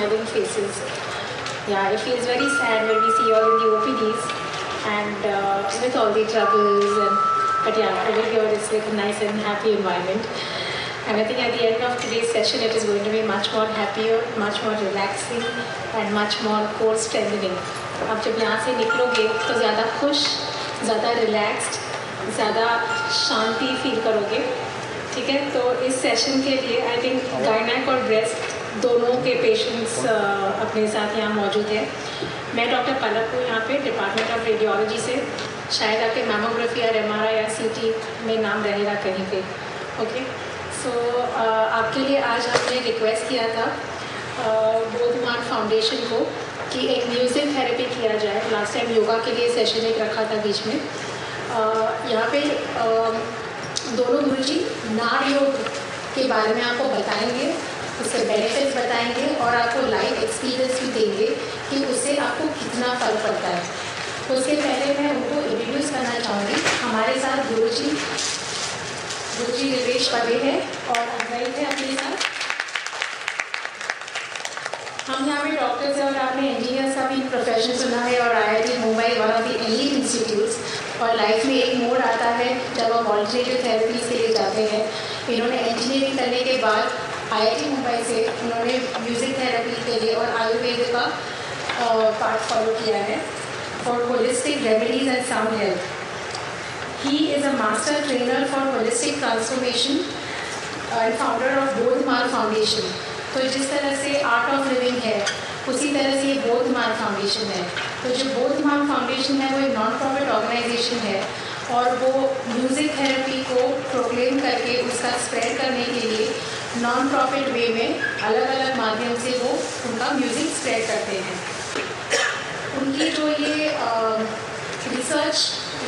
smiling faces. Yeah, it feels very sad when we see you all in the OPDs and uh, with all the troubles and but yeah, over here it's like a nice and happy environment. And I think at the end of today's session, it is going to be much more happier, much more relaxing, and much more core strengthening. आप जब यहाँ से निकलोगे तो ज़्यादा खुश ज़्यादा relaxed ज़्यादा शांति फील करोगे ठीक है तो इस सेशन के लिए आई थिंक गायनेक और ब्रेस्ट दोनों के पेशेंट्स अपने साथ यहाँ मौजूद हैं। मैं डॉक्टर पलक हूँ यहाँ पे डिपार्टमेंट ऑफ़ रेडियोलॉजी से। शायद आपके मैमोग्राफी या एम या सी में नाम रहेगा कहीं पे। ओके सो आपके लिए आज हमने रिक्वेस्ट किया था बोधमान फाउंडेशन को कि एक म्यूज़िक थेरेपी किया जाए। लास्ट टाइम योगा के लिए सेशन एक रखा था बीच में। यहाँ पे दोनों गुरु जी नार योग के बारे में आपको बताएँगे। उसके बेनिफिट्स बताएँगे और आपको लाइव एक्सपीरियंस भी देंगे कि उससे आपको कितना फ़र्क पड़ता है। तो उसके पहले मैं उनको इंट्रोड्यूस करना चाहूँगी। हमारे साथ गुरु जी गुरु जी निवेश पदे हैं और अद्वैत है अपने साथ। हम यहाँ पे डॉक्टर्स हैं और आपने इंजीनियर्स का भी प्रोफेशन सुना है और आई Mumbai one of the institutes और लाइफ में एक मोड आता है जब हम ऑल्टरनेटिव थेरेपीज के लिए जाते हैं। इन्होंने इंजीनियरिंग करने के बाद आईआईटी मुंबई से उन्होंने म्यूज़िक थेरेपी के लिए और आयुर्वेद का पार्ट फॉलो किया है for holistic remedies and sound health he is a master trainer for holistic transformation and founder of Bodh मार फाउंडेशन तो जिस तरह से आर्ट ऑफ़ लिविंग है, उसी तरह से ये बोध मार फाउंडेशन है। तो जो बोध मार फाउंडेशन है, वो एक नॉन प्रॉफिट ऑर्गेनाइजेशन है और वो म्यूज़िक थेरेपी को प्रोक्लेम करके उसका स्प्रेड करने के लिए नॉन प्रॉफिट वे में अलग अलग माध्यम से वो उनका म्यूज़िक स्प्रेड करते हैं। उनकी जो ये रिसर्च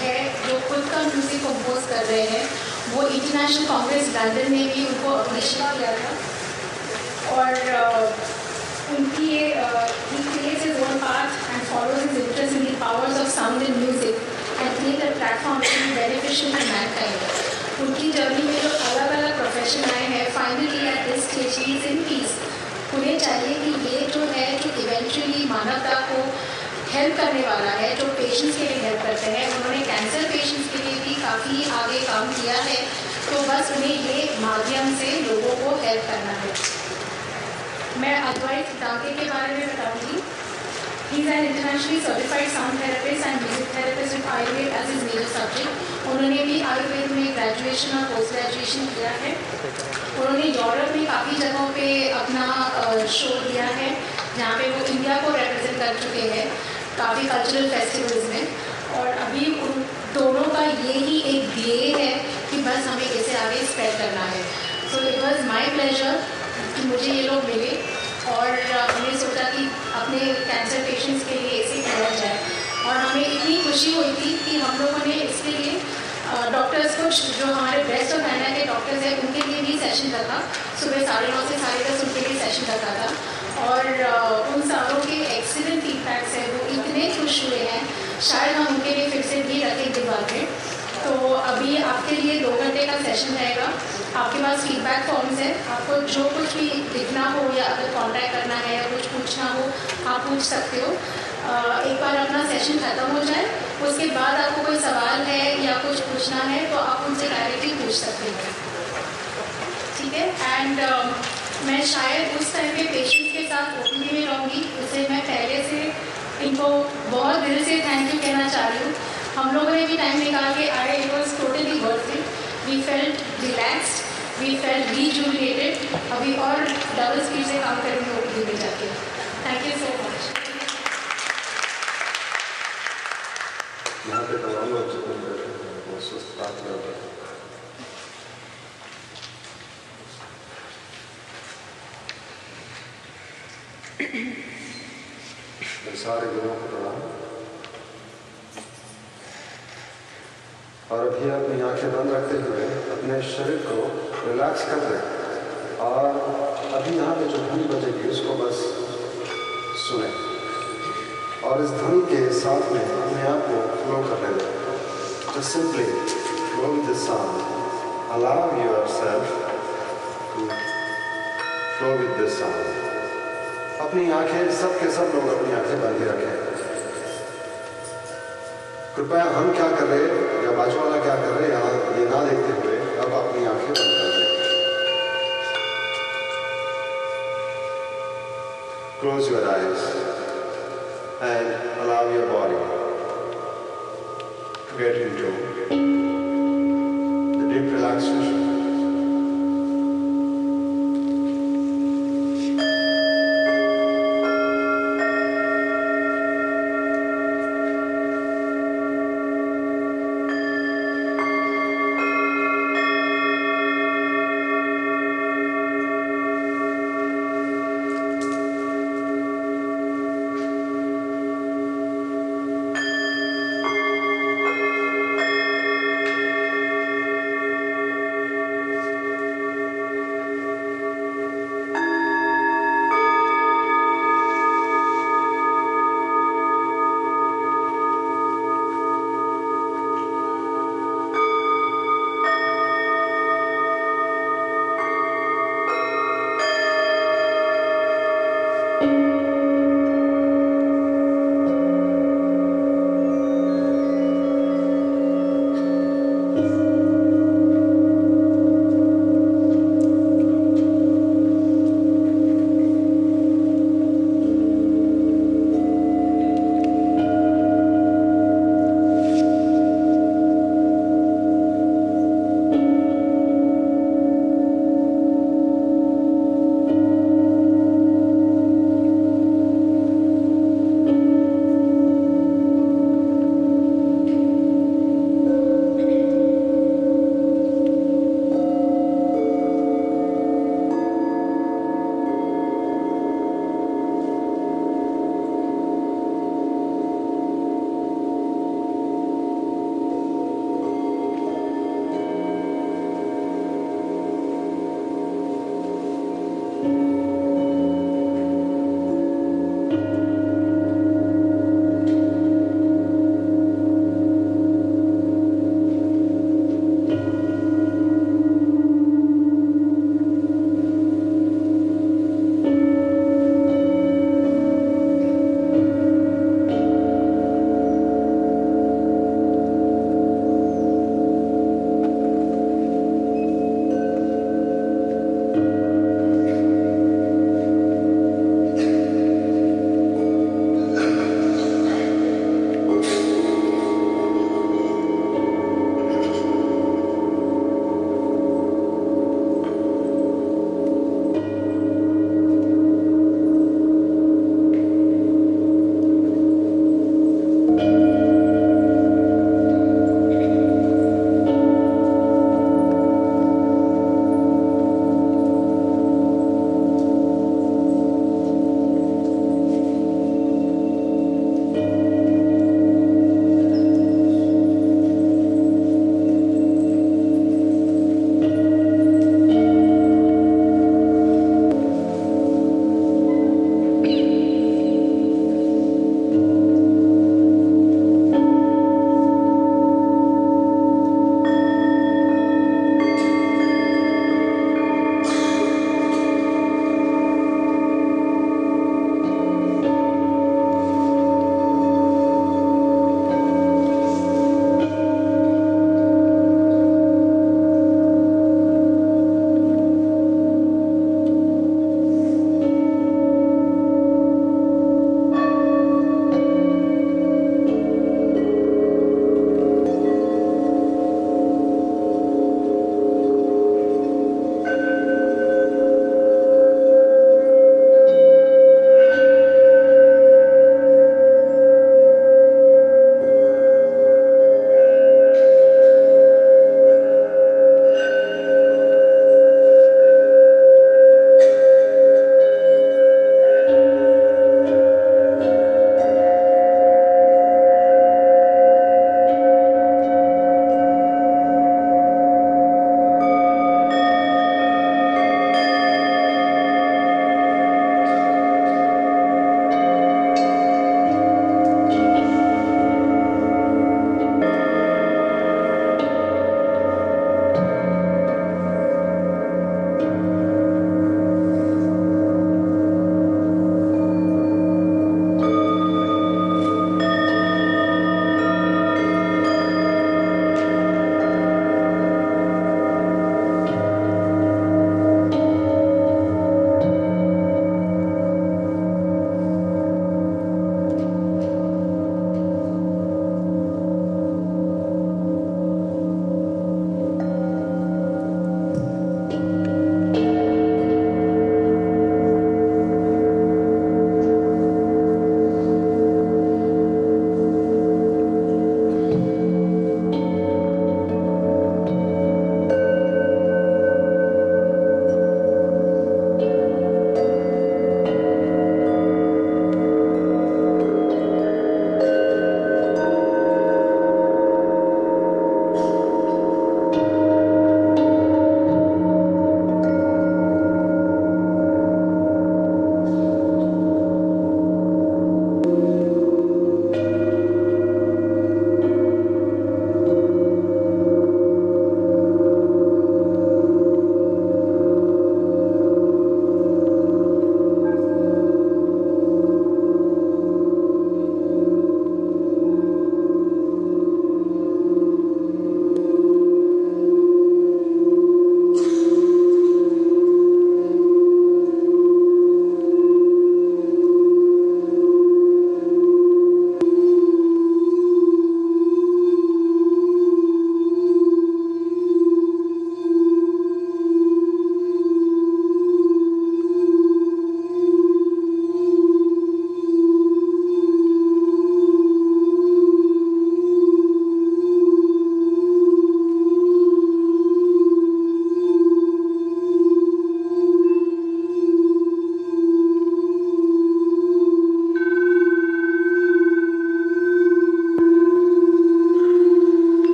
है, जो खुद का म्यूज़िक कंपोज कर रहे हैं, वो इंटरनेशनल कांग्रेस लंदन में भी उनको अपनिशा किया था। और उनकी ये place is one part and follow is interest in दावर्स of sound and music and platform beneficial man का उनकी जर्नी में जो अलग अलग प्रोफेशन आए हैं finally at this stage he is in peace उन्हें चाहिए कि ये जो है कि इवेंचुअली मानवता को हेल्प करने वाला है, जो पेशेंट्स के लिए हेल्प करते हैं, उन्होंने कैंसर पेशेंट्स के लिए भी काफ़ी आगे काम किया है तो बस उन्हें ये माध्यम से लोगों को हेल्प करना है। मैं अद्वैत डाके के बारे में बताऊँगी। He is an internationally certified sound therapist and music therapist with Ayurveda as is major subject उन्होंने भी आयुर्वेद में ग्रेजुएशन और पोस्ट ग्रेजुएशन किया है। उन्होंने यूरोप में काफ़ी जगहों पे अपना शो दिया है, जहाँ पे वो इंडिया को रिप्रेजेंट कर चुके हैं, काफ़ी कल्चरल फेस्टिवल्स में। और अभी उन दोनों का ये ही एक ध्येय है कि बस हमें इसे आगे स्प्रेड करना है। So it was my pleasure कि मुझे ये लोग मिले। और हमने सोचा कि अपने कैंसर पेशेंट्स के लिए इसे किया जाए। और हमें इतनी खुशी हुई थी कि हम लोगों ने इसके लिए डॉक्टर्स कुछ जो हमारे बेस्ट ऑफ़ गायना के डॉक्टर्स हैं, उनके लिए भी सेशन रखा। सुबह साढ़े नौ से साढ़े दस उनके लिए सेशन रखा था। और उन सारों के एक्सीलेंट फीडबैक्स हैं, वो इतने खुश हुए हैं। शायद हम उनके लिए फिर से भी रखेंगे बाद में। तो अभी आपके लिए दो घंटे का सेशन रहेगा। आपके पास फीडबैक फॉर्म्स है। आपको जो कुछ भी लिखना हो या अगर कॉन्टैक्ट करना है या कुछ पूछना हो, आप पूछ सकते हो। एक बार अपना सेशन ख़त्म हो जाए, उसके बाद आपको कोई सवाल है या कुछ पूछना है तो आप उनसे डायरेक्टली पूछ सकते हो। ठीक है? एंड मैं शायद उस टाइम पे पेशेंट्स के साथ ओपीडी में रहूँगी। उसे मैं पहले से इनको बहुत दिल से थैंक यू कहना चाह रही हूँ। हम लोगों ने भी टाइम निकाल के आए it was totally worth it we felt relaxed we felt rejuvenated अभी और डबल स्पीड से काम करेंगे ओपीडी में जाके। थैंक यू सो मच सारे गुरुओं को प्रणाम। और अभी अपनी आँखें बंद रखते हुए अपने शरीर को रिलैक्स कर दें और अभी यहाँ पे जो धुनी बजेगी, उसको बस सुने और इस धुनी के साथ में अपने आप को फ्लो करने दें simply flow with the sound. Allow yourself to flow with the sound. अपनी आँखें सब के सब लोग अपनी आँखें बंद ही रखें कृपया हम क्या कर रहे हैं? या बाजू वाला क्या कर रहे हैं? यहाँ ये ना देखते हुए अब अपनी आँखें बंद कर दें। Close your eyes and allow your body to get into deep relaxation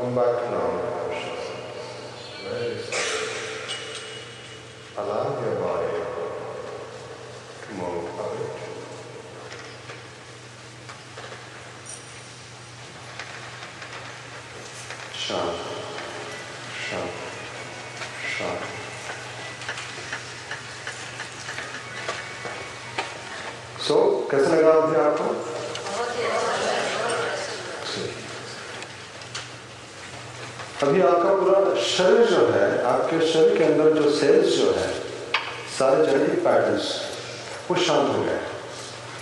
Come back to normal consciousness. Very slowly. Allow your body to move a bit. शांत शांत शांत सो कैसा लगा मुझे आपको अभी आपका पूरा शरीर जो है, आपके शरीर के अंदर जो सेल्स जो है, सारे जेनेटिक पैटर्न्स वो शांत हो गए।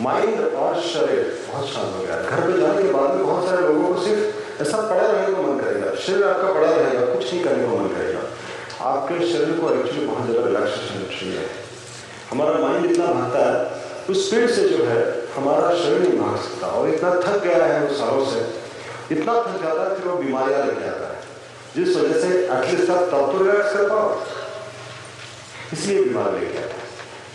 माइंड और शरीर बहुत शांत हो गया। घर पे जाने के बाद में बहुत सारे लोगों को सिर्फ़ ऐसा पड़ा रहने का मन करेगा। शरीर आपका पड़ा रहेगा, कुछ नहीं करने का मन करेगा। आपके शरीर को एक्चुअली बहुत ज़्यादा रिलैक्सेशन चाहिए हमारा माइंड इतना भागता है, उस स्पीड से जो है, हमारा शरीर नहीं भाग सकता। और इतना थक गया है उस सालों से। इतना थक जाता है कि वो बीमारियाँ लेके आता है। जिस वजह से एटलीस्ट आप तब तो रिलैक्स कर पाओ इसलिए बीमार लेके गया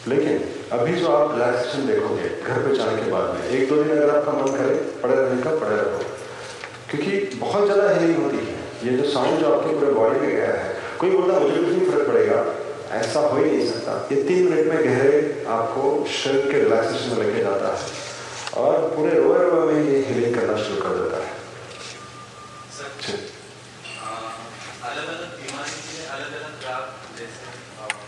लेकिन अभी जो आप रिलैक्सेशन देखोगे, घर पे जाने के बाद में, एक दो दिन अगर आपका मन करे, पड़े रहने का, पड़े रहो। क्योंकि बहुत ज़्यादा हीलिंग होती है। ये जो साउंड जो आपके पूरे बॉडी में गया है, कोई बोलता मुझे कुछ नहीं फ़र्क पड़ेगा। ऐसा हो ही नहीं सकता। ये तीन मिनट में गहरे आपको शरीर के रिलैक्सेशन में लेके जाता है। और पूरे रोए रोए में ये हीलिंग करना शुरू कर देता है सर अलग अलग बीमारी के अलग अलग ग्राफ जैसे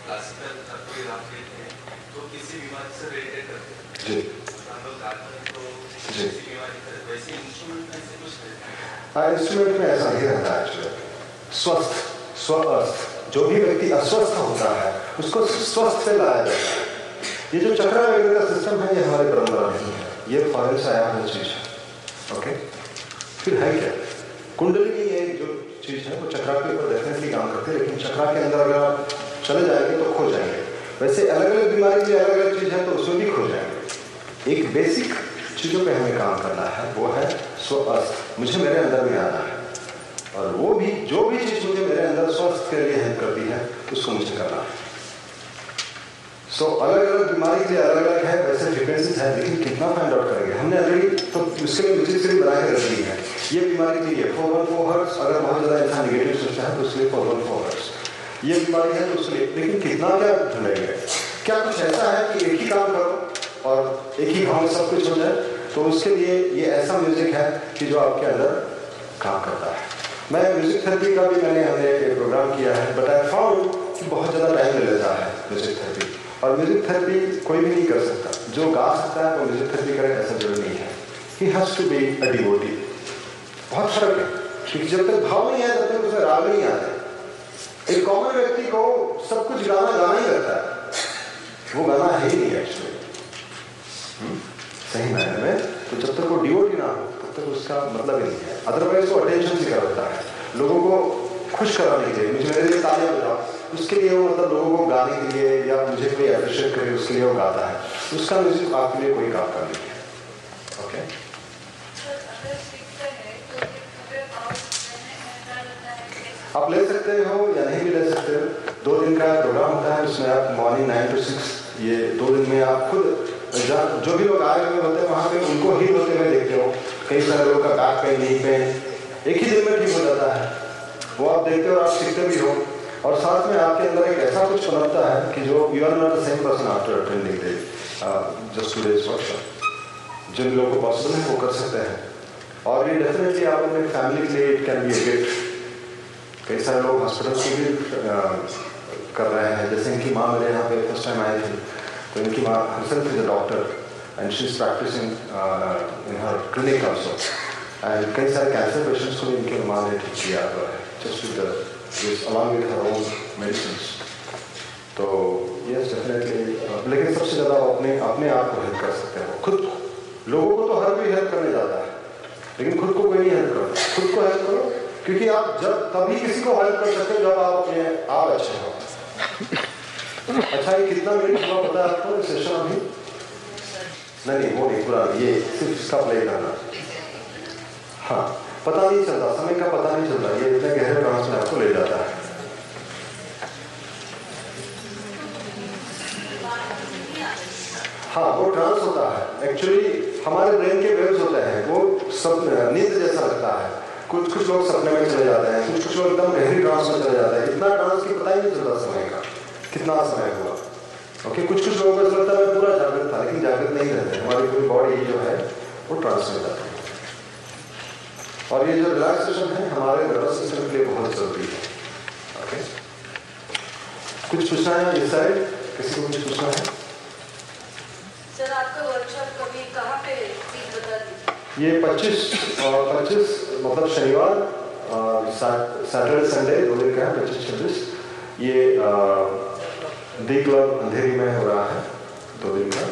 क्लासिकल थेरेपी ग्राफ लेते हैं तो किसी बीमारी से रिलेटेड करते हैं जी हम लोग गाते हैं तो जी। किसी बीमारी का वैसे इंस्ट्रूमेंट में से कुछ रहता है में ऐसा ही रहता है एक्चुअली स्वस्थ स्वस्थ जो भी व्यक्ति अस्वस्थ होता है, उसको स्वस्थ से लाया जाता है। ये जो चक्रा वगैरह का सिस्टम है, ये हमारी परंपरा नहीं है। ये फॉरन से आया हुआ चीज़ है। ओके फिर है क्या? कुंडली ये जो चीज़ है, वो चक्रा के ऊपर डेफिनेटली काम करती है, लेकिन चक्रा के अंदर अगर आप चले जाएँगे तो खो जाएँगे। वैसे अलग अलग बीमारी की अलग अलग चीज़ है तो उसमें भी खो जाएँगे। एक बेसिक चीज़ों पे हमें काम करना है, वो है स्वस्थ। मुझे मेरे अंदर में आना है। और वो भी जो भी चीज़ मुझे मेरे अंदर स्वस्थ के लिए हेल्प करती है उसको मुझे करना है। सो so, अलग अलग बीमारी के लिए अलग अलग है वैसे फ्रिक्वेंसीज है लेकिन कितना फाइंड आउट करेंगे? हमने ऑलरेडी तो उसके लिए दूसरी सीरीज़ बना के रख दी है। ये बीमारी के लिए फोर वन फोर हर्ट्स अगर बहुत ज़्यादा इंसान निगेटिव सोचता है तो उसके लिए फोर वन फोर हर्ट्स ये बीमारी है तो उसके लिए लेकिन कितना क्या ढूंढेंगे? क्या कुछ ऐसा है कि एक ही काम करो और एक ही भाव में सब कुछ हो जाए? तो उसके लिए ये ऐसा म्यूज़िक है कि जो आपके अंदर काम करता है। मैं म्यूज़िक थेरेपी का भी मैंने हमने एक प्रोग्राम किया है बट आई फाउंड कि बहुत ज़्यादा टाइम ले लेता है म्यूज़िक थेरेपी और म्यूज़िक थेरेपी कोई भी नहीं कर सकता। जो गा सकता है, वो म्यूज़िक थेरेपी करे, ऐसा ज़रूरी नहीं है। He has to be a devotee बहुत फ़र्क है, क्योंकि जब तक भाव नहीं है तब तक उसमें राग नहीं आते एक कॉमन व्यक्ति को सब कुछ गाना गाना ही रहता है। वो गाना है ही नहीं एक्चुअली सही मायने में तो जब तक वो डिवोटी ना हो, तब तक उसका मतलब ही नहीं है। अदरवाइज़ वो अटेंशन से करता है। लोगों को खुश कराने के लिए, मुझे मेरे लिए तालियाँ बजाओ। उसके लिए वो मतलब लोगों को गाने के लिए या मुझे कोई अप्रिशिएट करे, उसके लिए वो गाता है। उसका म्यूज़िक आपके लिए कोई काम का नहीं है ओके आप ले सकते हो या नहीं भी ले सकते हो। दो दिन का प्रोग्राम होता है, उसमें आप मॉर्निंग नाइन टू सिक्स ये दो दिन में आप खुद जो भी लोग आए हुए होते हैं, वहाँ पे उनको ही होते हुए देखते हो। कई सारे लोगों का बैक पेन नी पेन एक ही दिन में ठीक हो जाता है। वो आप देखते हो और आप सीखते भी हो। और साथ में आपके अंदर एक ऐसा कुछ पनपता है कि जो you are not the same person after attending day just today's workshop जिन लोगों को पॉसिबल है, वो कर सकते हैं। और ये डेफिनेटली आप अपने फैमिली के लिए इट कैन बी गिफ्ट कई सारे लोग हॉस्पिटल से भी कर रहे हैं। जैसे इनकी माँ मेरे यहाँ पे फ़र्स्ट टाइम आई थी। माँ herself is a doctor and she is practicing in her clinic also and कई सारे कैंसर पेशेंट्स को इनकी माँ ने ठीक किया हुआ है just with along with her own medicine तो यस डेफिनेटली लेकिन सबसे ज़्यादा अपने अपने आप को हेल्प कर सकते हैं खुद लोगों को तो हर कोई हेल्प करने जाता है, लेकिन खुद को कोई नहीं हेल्प करता। खुद को हेल्प करो, क्योंकि आप जब, तभी किसी को हेल्प कर सकते हो जब आप अपने आप अच्छे हो। अच्छा ये कितना मिनट हुआ पता है आपको सेशन अभी? नहीं नहीं, वो नहीं पूरा। ये सिर्फ़ इसका प्ले करना। हाँ पता नहीं चलता। समय का पता नहीं चलता। ये इतने गहरे ट्रांस में आपको ले जाता है। हाँ वो ट्रांस होता है। एक्चुअली हमारे ब्रेन के वेव्स होते हैं। वो सब, नींद जैसा लगता है। कुछ कुछ लोग सपने में चले जाते हैं। कुछ कुछ लोग एकदम गहरी ट्रांस में चले जाते हैं। इतना ट्रांस की पता ही नहीं चलता समय का। कितना समय हुआ ओके कुछ कुछ लोगों को ऐसा लगता है मैं पूरा जागृत था लेकिन जागृत नहीं रहते हमारी पूरी बॉडी जो है वो ट्रांस में जाती है। और ये जो रिलैक्सेशन है हमारे नर्वस सिस्टम के लिए बहुत ज़रूरी है। ओके कुछ पूछना है इस साइड किसी को कुछ पूछना है? सर आपका वर्कशॉप कभी कहाँ पे बता दीजिए। ये 25 पच्चीस मतलब शनिवार सैटरडे संडे दो दिन का है पच्चीस छब्बीस। ये डी क्लब अंधेरी में हो रहा है दो दिन का।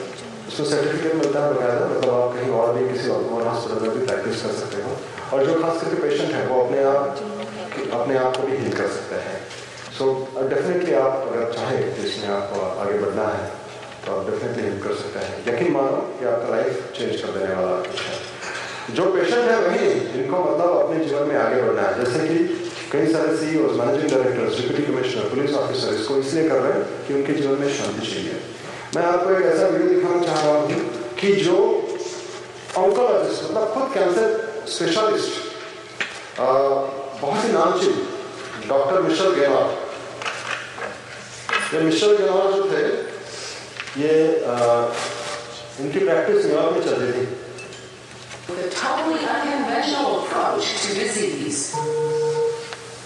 उसको सर्टिफिकेट मिलता है बकायदा मतलब आप कहीं और भी किसी और हॉस्पिटल में भी प्रैक्टिस कर सकते हो। और जो खास करके पेशेंट है वो अपने आप अपने आप को भी हील कर सकते हैं। सो so, डेफिनेटली आप अगर चाहें इसमें आप आगे बढ़ना है तो आप डेफिनेटली हेल्प कर सकते हैं। यकीन मानो कि आपका लाइफ चेंज कर देने वाला कुछ है। जो पेशेंट है वही जिनको मतलब अपने जीवन में आगे बढ़ना है। जैसे कि कई सारे CEO managing directors deputy commissioner police officer इसको इसलिए कर रहे हैं कि उनके जीवन में शांति चाहिए मैं आपको एक ऐसा वीडियो दिखाना चाह रहा हूँ कि जो ऑन्कोलॉजिस्ट मतलब खुद कैंसर स्पेशलिस्ट बहुत ही नामचीन डॉक्टर मिशल गेवार ये मिशल गेवार जो थे ये आ, इनकी प्रैक्टिस न्यूयॉर्क में चल रही थी। With a totally unconventional approach to disease.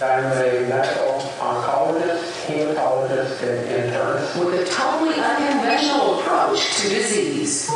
I'm a medical oncologist, hematologist, and internist. With a totally unconventional approach to disease.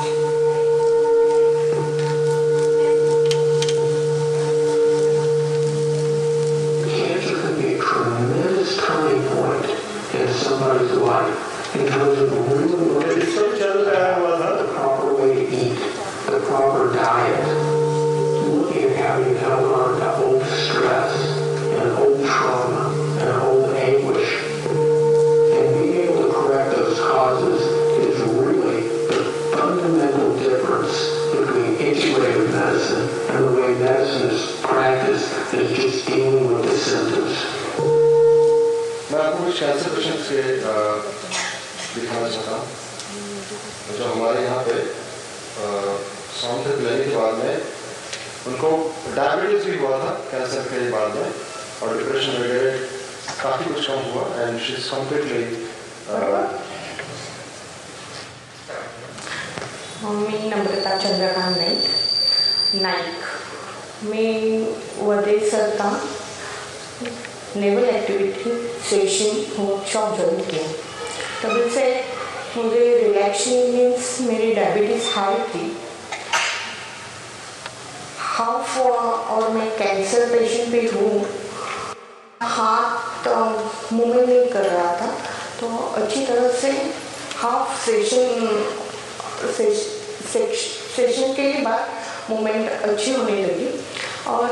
उनको डायबिटीज़ भी हुआ था कैंसर के बाद में, और डिप्रेशन वगैरह काफ़ी कुछ कम हुआ एंड शी इज़ कम्प्लीटली मी नम्रता चंद्रकांत नाईक नाईक मी वदेसरता naval activity session workshop join किया। तभी से मुझे रिलैक्शन मीन्स मेरी डायबिटीज़ हाई थी। हाफ़ और मैं कैंसर पेशेंट भी हूँ। हाथ मूवमेंट नहीं कर रहा था। तो अच्छी तरह से हाफ़ सेशन सेशन के बाद मूवमेंट अच्छी होने लगी। और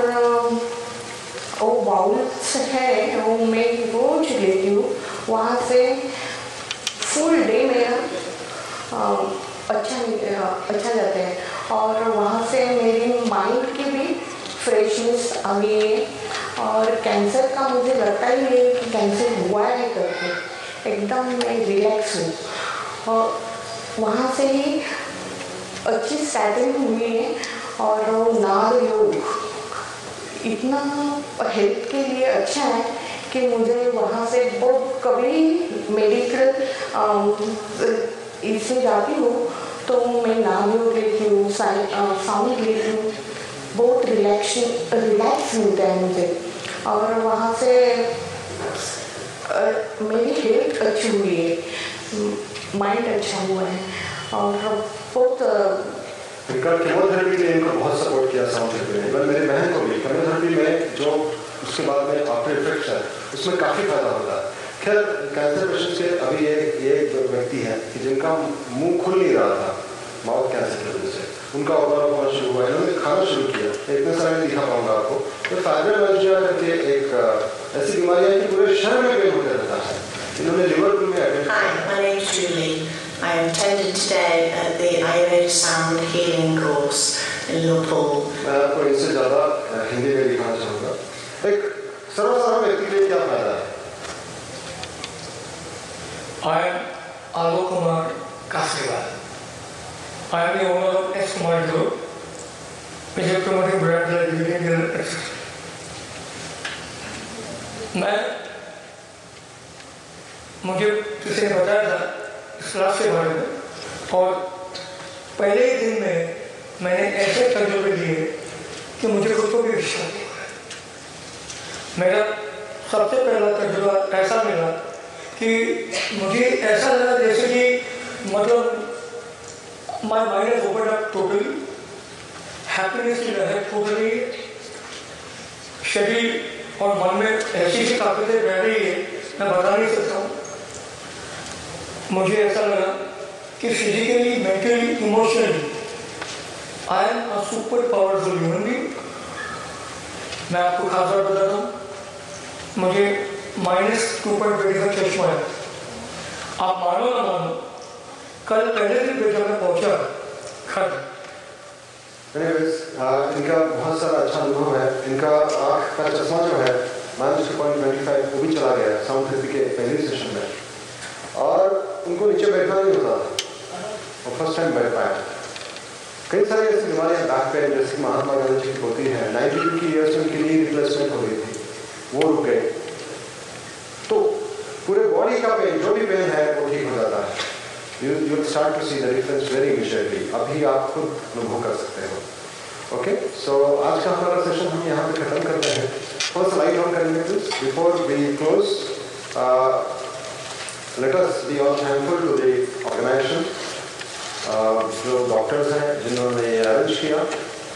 वो बाउल्स है, वो मैं रोज लेती हूँ। वहाँ से फुल डे मेरा अच्छा अच्छा जाता है। और वहाँ से मेरी माइंड की भी फ्रेशनेस आ गई है। और कैंसर का मुझे लगता ही नहीं कि कैंसर हुआ है करके एकदम मैं रिलैक्स हूँ। और वहाँ से ही अच्छी स्टार्टिंग हुई है। और नार योग इतना हेल्थ के लिए अच्छा है कि मुझे वहाँ से बहुत कभी मेडिकल इससे जाती हूँ तो मैं नाम योग लेती हूँ साउंड लेती हूँ। बहुत रिलैक्शन रिलैक्स मिलता है मुझे। और वहाँ से मेरी हेल्थ अच्छी हुई है। माइंड अच्छा हुआ है। और बहुत इनका केमोथेरेपी ने इनको बहुत सपोर्ट किया साउंड थेरेपी ने। मेरी बहन को भी। केमोथेरेपी में जो, उसके बाद में आफ्टर इफेक्ट्स है, उसमें काफ़ी फ़ायदा होता है। खैर कैंसर पेशेंट से अभी एक एक व्यक्ति है कि जिनका मुँह खुल नहीं रहा था माउथ कैंसर की वजह से उनका ओवरऑल होना शुरू हुआ इन्होंने खाना शुरू किया। इतने सारे दिखा पाऊँगा आपको। तो फाइब्रोमाइल्जिया करके एक ऐसी बीमारी है कि पूरे शरीर में पेन होता रहता है। इन्होंने लिवर में Julie. I am attending today at the Ayurveda Sound Healing course in Liverpool. मैं आपको इनसे ज़्यादा हिंदी में दिखाना चाहूँगा एक सर्वसाधारण व्यक्ति के लिए क्या फ़ायदा है? I am Alok Kumar Kasriwal. I am the owner of X Mall Group, which is promoting brands like beauty and genetics. मैं मुझे किसी ने बताया था इस्लाम के बारे में और पहले ही दिन में मैंने ऐसे तजुर्बे दिए कि मुझे खुद को भी विश्वास नहीं हो रहा मेरा सबसे पहला तजुर्बा ऐसा मिला कि मुझे ऐसा लगा जैसे कि मतलब my mind is open up totally happiness की लहर रही शरीर और मन में ऐसी सी ताकतें बह रही है, मैं बता नहीं सकता हूँ। मुझे ऐसा लगा कि physically mentally emotionally I am a super powerful human being मैं आपको खास बात बताता हूँ। मुझे माइनस टू पॉइंट ट्वेंटी का चश्मा है आप मानो ना मानो कल पहले दिन जब मैं पहुँचा। uh, इनका बहुत सारा अच्छा अनुभव है। इनका आँख का चश्मा जो है minus two point twenty five वो भी चला गया साउंड थेरेपी के पहले सेशन में। और उनको नीचे बैठना नहीं होता। था वो फ़र्स्ट टाइम बैठ पाया कई सारी ऐसी बीमारियाँ बैक पेन जैसे महात्मा गांधी जी होती है। नाइन्टी टू की ईयर्स उनकी नी रिप्लेसमेंट हो गई थी। वो रुक गए तो पूरे बॉडी का पेन जो भी पेन है वो ठीक हो जाता है you you start to see the difference very initially अभी आप खुद अनुभव कर सकते हो। ओके सो आज का हमारा सेशन हम यहाँ पे खत्म करते हैं। सा लाइट ऑन करेंगे please before we close let us be all thankful to the organisation जो डॉक्टर्स हैं जिन्होंने ये अरेंज किया।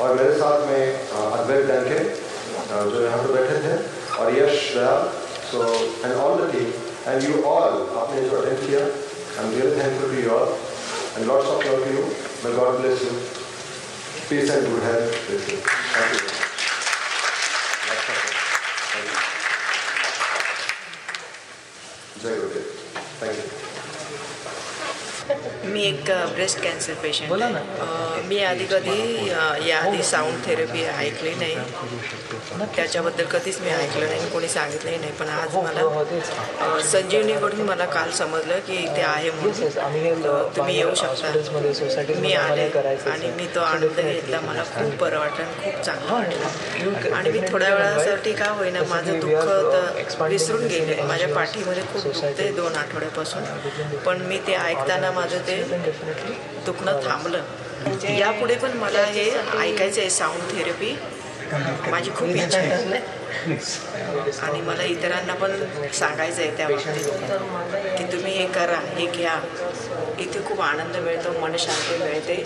और मेरे साथ में uh, अद्वैत डंके uh, जो यहाँ पे बैठे थे और Yash Dayal. So and all the team and you all आपने जो अटेंड किया I'm really thankful to you all and lots of love to you. May God bless you. Peace and good health. Thank you. मी एक breast cancer patient आहे. अ, मी आधी कधी याआधी sound therapy ऐकली नाही. त्याच्याबद्दल कधीच मी ऐकलं नाही कोणी सांगितलंही नाही. पण आज मला अ, संजीवनीकडून मला काल समजलं की इथे आहे म्हणून. तुम्ही येऊ शकता. मी आले आणि मी तो आनंद घेतला. मला खूप बरं वाटलं आणि खूप चांगलं वाटलं. आणि मी थोड्या वेळासाठी का होईना माझं दुःख तर विसरून गेले. माझ्या पाठीमध्ये खूप दुखते दोन आठवड्यापासून. पण मी ते ऐकताना माझं ते दुखणं थांबलं. यापुढे पण मला हे ऐकायचं आहे साऊंड थेरपी माझी खूप इच्छा आहे. आणि मला इतरांना पण सांगायचं आहे त्या बाबतीत की तुम्ही हे करा हे घ्या. इथे खूप आनंद मिळतो मनशांती मिळते.